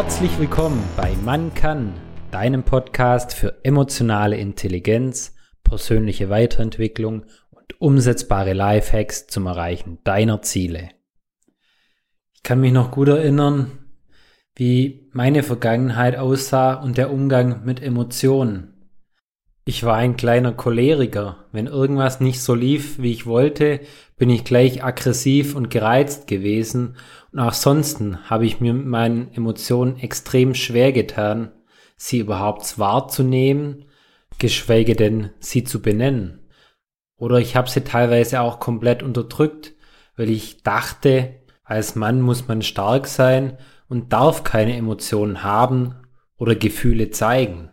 Herzlich willkommen bei Man kann, deinem Podcast für emotionale Intelligenz, persönliche Weiterentwicklung und umsetzbare Lifehacks zum Erreichen deiner Ziele. Ich kann mich noch gut erinnern, wie meine Vergangenheit aussah und der Umgang mit Emotionen. Ich war ein kleiner Choleriker. Wenn irgendwas nicht so lief, wie ich wollte, bin ich gleich aggressiv und gereizt gewesen. Und auch sonst habe ich mir mit meinen Emotionen extrem schwer getan, sie überhaupt wahrzunehmen, geschweige denn sie zu benennen. Oder ich habe sie teilweise auch komplett unterdrückt, weil ich dachte, als Mann muss man stark sein und darf keine Emotionen haben oder Gefühle zeigen.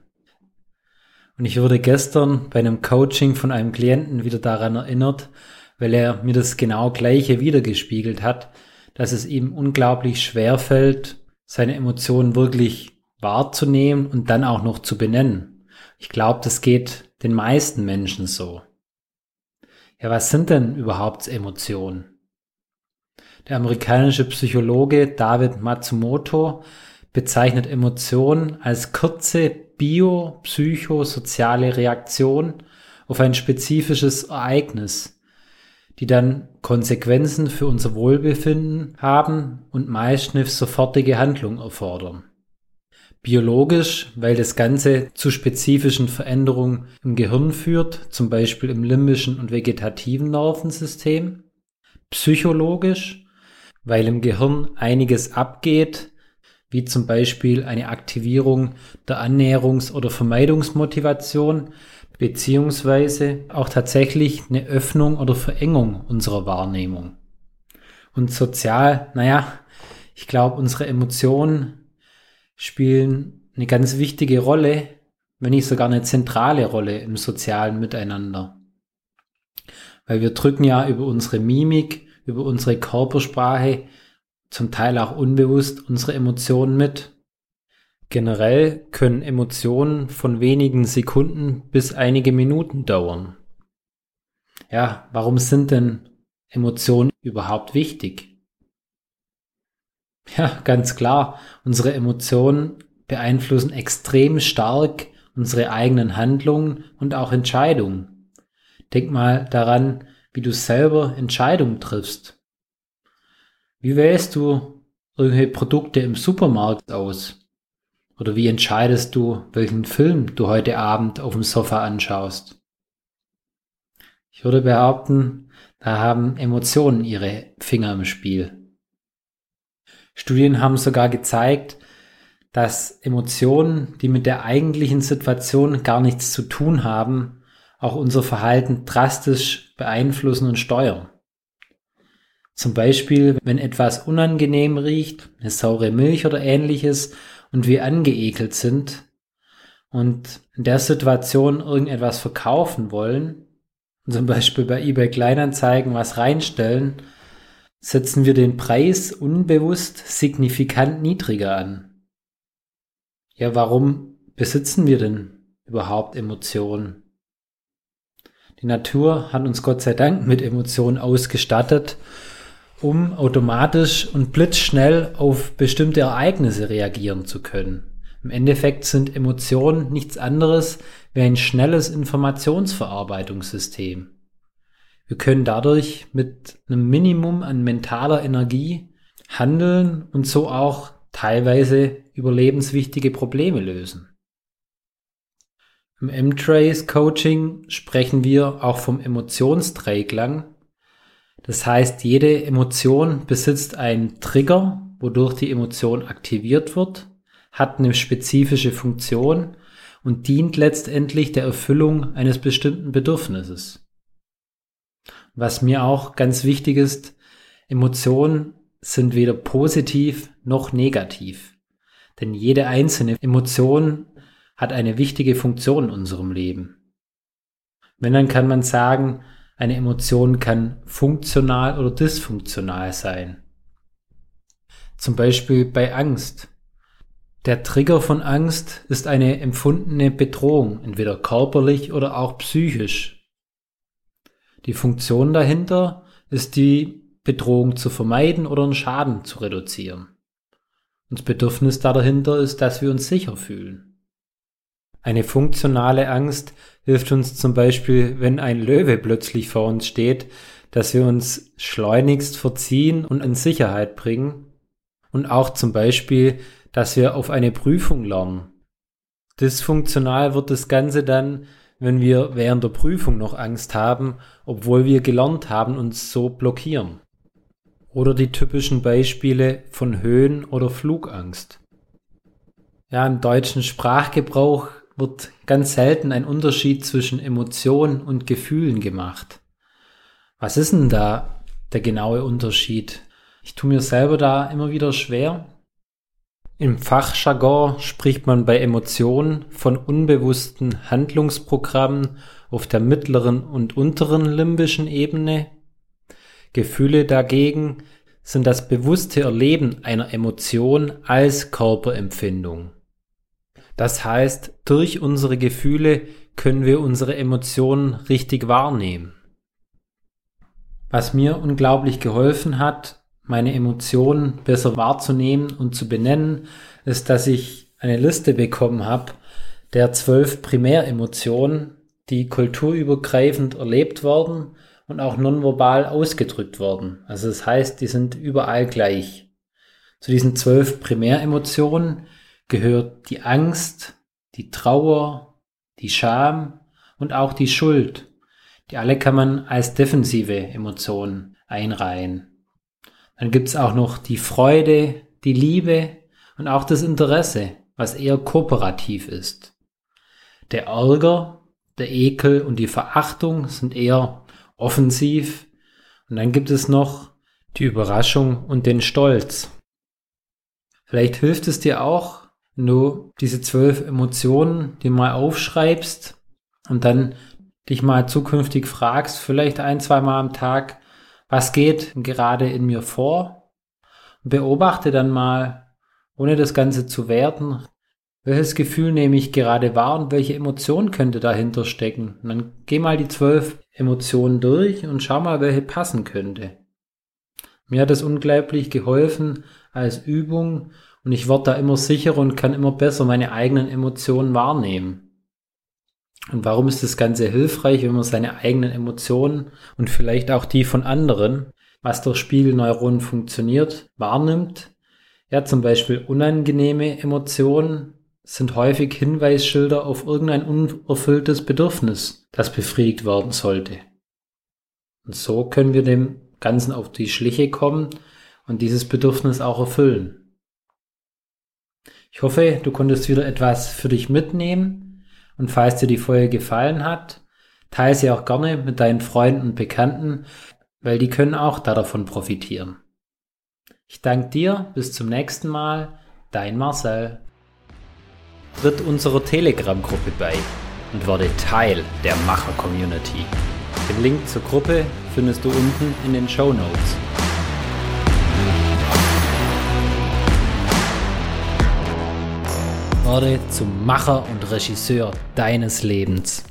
Und ich wurde gestern bei einem Coaching von einem Klienten wieder daran erinnert, weil er mir das genau gleiche wiedergespiegelt hat, dass es ihm unglaublich schwer fällt, seine Emotionen wirklich wahrzunehmen und dann auch noch zu benennen. Ich glaube, das geht den meisten Menschen so. Ja, was sind denn überhaupt Emotionen? Der amerikanische Psychologe David Matsumoto bezeichnet Emotionen als kurze biopsychosoziale Reaktion auf ein spezifisches Ereignis, die dann Konsequenzen für unser Wohlbefinden haben und meist eine sofortige Handlung erfordern. Biologisch, weil das Ganze zu spezifischen Veränderungen im Gehirn führt, zum Beispiel im limbischen und vegetativen Nervensystem. Psychologisch, weil im Gehirn einiges abgeht, wie zum Beispiel eine Aktivierung der Annäherungs- oder Vermeidungsmotivation, beziehungsweise auch tatsächlich eine Öffnung oder Verengung unserer Wahrnehmung. Und sozial, naja, ich glaube, unsere Emotionen spielen eine ganz wichtige Rolle, wenn nicht sogar eine zentrale Rolle im sozialen Miteinander. Weil wir drücken ja über unsere Mimik, über unsere Körpersprache, zum Teil auch unbewusst unsere Emotionen mit. Generell können Emotionen von wenigen Sekunden bis einige Minuten dauern. Ja, warum sind denn Emotionen überhaupt wichtig? Ja, ganz klar, unsere Emotionen beeinflussen extrem stark unsere eigenen Handlungen und auch Entscheidungen. Denk mal daran, wie du selber Entscheidungen triffst. Wie wählst du irgendwelche Produkte im Supermarkt aus? Oder wie entscheidest du, welchen Film du heute Abend auf dem Sofa anschaust? Ich würde behaupten, da haben Emotionen ihre Finger im Spiel. Studien haben sogar gezeigt, dass Emotionen, die mit der eigentlichen Situation gar nichts zu tun haben, auch unser Verhalten drastisch beeinflussen und steuern. Zum Beispiel, wenn etwas unangenehm riecht, eine saure Milch oder ähnliches und wir angeekelt sind und in der Situation irgendetwas verkaufen wollen, zum Beispiel bei eBay Kleinanzeigen was reinstellen, setzen wir den Preis unbewusst signifikant niedriger an. Ja, warum besitzen wir denn überhaupt Emotionen? Die Natur hat uns Gott sei Dank mit Emotionen ausgestattet, um automatisch und blitzschnell auf bestimmte Ereignisse reagieren zu können. Im Endeffekt sind Emotionen nichts anderes wie ein schnelles Informationsverarbeitungssystem. Wir können dadurch mit einem Minimum an mentaler Energie handeln und so auch teilweise überlebenswichtige Probleme lösen. Im M-Trace Coaching sprechen wir auch vom Emotionsdreiklang. Das heißt, jede Emotion besitzt einen Trigger, wodurch die Emotion aktiviert wird, hat eine spezifische Funktion und dient letztendlich der Erfüllung eines bestimmten Bedürfnisses. Was mir auch ganz wichtig ist, Emotionen sind weder positiv noch negativ. Denn jede einzelne Emotion hat eine wichtige Funktion in unserem Leben. Wenn dann kann man sagen, eine Emotion kann funktional oder dysfunktional sein. Zum Beispiel bei Angst. Der Trigger von Angst ist eine empfundene Bedrohung, entweder körperlich oder auch psychisch. Die Funktion dahinter ist die Bedrohung zu vermeiden oder einen Schaden zu reduzieren. Und das Bedürfnis da dahinter ist, dass wir uns sicher fühlen. Eine funktionale Angst hilft uns zum Beispiel, wenn ein Löwe plötzlich vor uns steht, dass wir uns schleunigst verziehen und in Sicherheit bringen. Und auch zum Beispiel, dass wir auf eine Prüfung lernen. Dysfunktional wird das Ganze dann, wenn wir während der Prüfung noch Angst haben, obwohl wir gelernt haben, uns so blockieren. Oder die typischen Beispiele von Höhen- oder Flugangst. Ja, im deutschen Sprachgebrauch wird ganz selten ein Unterschied zwischen Emotionen und Gefühlen gemacht. Was ist denn da der genaue Unterschied? Ich tue mir selber da immer wieder schwer. Im Fachjargon spricht man bei Emotionen von unbewussten Handlungsprogrammen auf der mittleren und unteren limbischen Ebene Gefühle dagegen sind das bewusste Erleben einer Emotion als Körperempfindung. Das heißt, durch unsere Gefühle können wir unsere Emotionen richtig wahrnehmen. Was mir unglaublich geholfen hat, meine Emotionen besser wahrzunehmen und zu benennen, ist, dass ich eine Liste bekommen habe der zwölf Primäremotionen, die kulturübergreifend erlebt werden und auch nonverbal ausgedrückt worden. Also das heißt, die sind überall gleich. Zu diesen zwölf Primäremotionen gehört die Angst, die Trauer, die Scham und auch die Schuld. Die alle kann man als defensive Emotionen einreihen. Dann gibt's auch noch die Freude, die Liebe und auch das Interesse, was eher kooperativ ist. Der Ärger, der Ekel und die Verachtung sind eher offensiv. Und dann gibt es noch die Überraschung und den Stolz. Vielleicht hilft es dir auch, wenn du diese zwölf Emotionen dir mal aufschreibst und dann dich mal zukünftig fragst, vielleicht ein, zwei Mal am Tag, was geht gerade in mir vor? Beobachte dann mal, ohne das Ganze zu werten, welches Gefühl nehme ich gerade wahr und welche Emotion könnte dahinter stecken? Und dann geh mal die zwölf Emotionen durch und schau mal, welche passen könnte. Mir hat es unglaublich geholfen als Übung und ich werde da immer sicherer und kann immer besser meine eigenen Emotionen wahrnehmen. Und warum ist das Ganze hilfreich, wenn man seine eigenen Emotionen und vielleicht auch die von anderen, was durch Spiegelneuronen funktioniert, wahrnimmt? Ja, zum Beispiel unangenehme Emotionen sind häufig Hinweisschilder auf irgendein unerfülltes Bedürfnis, das befriedigt werden sollte. Und so können wir dem Ganzen auf die Schliche kommen und dieses Bedürfnis auch erfüllen. Ich hoffe, du konntest wieder etwas für dich mitnehmen und falls dir die Folge gefallen hat, teile sie auch gerne mit deinen Freunden und Bekannten, weil die können auch davon profitieren. Ich danke dir, bis zum nächsten Mal, dein Marcel tritt unserer Telegram-Gruppe bei und werde Teil der Macher-Community. Den Link zur Gruppe findest du unten in den Show Notes. Werde zum Macher und Regisseur deines Lebens.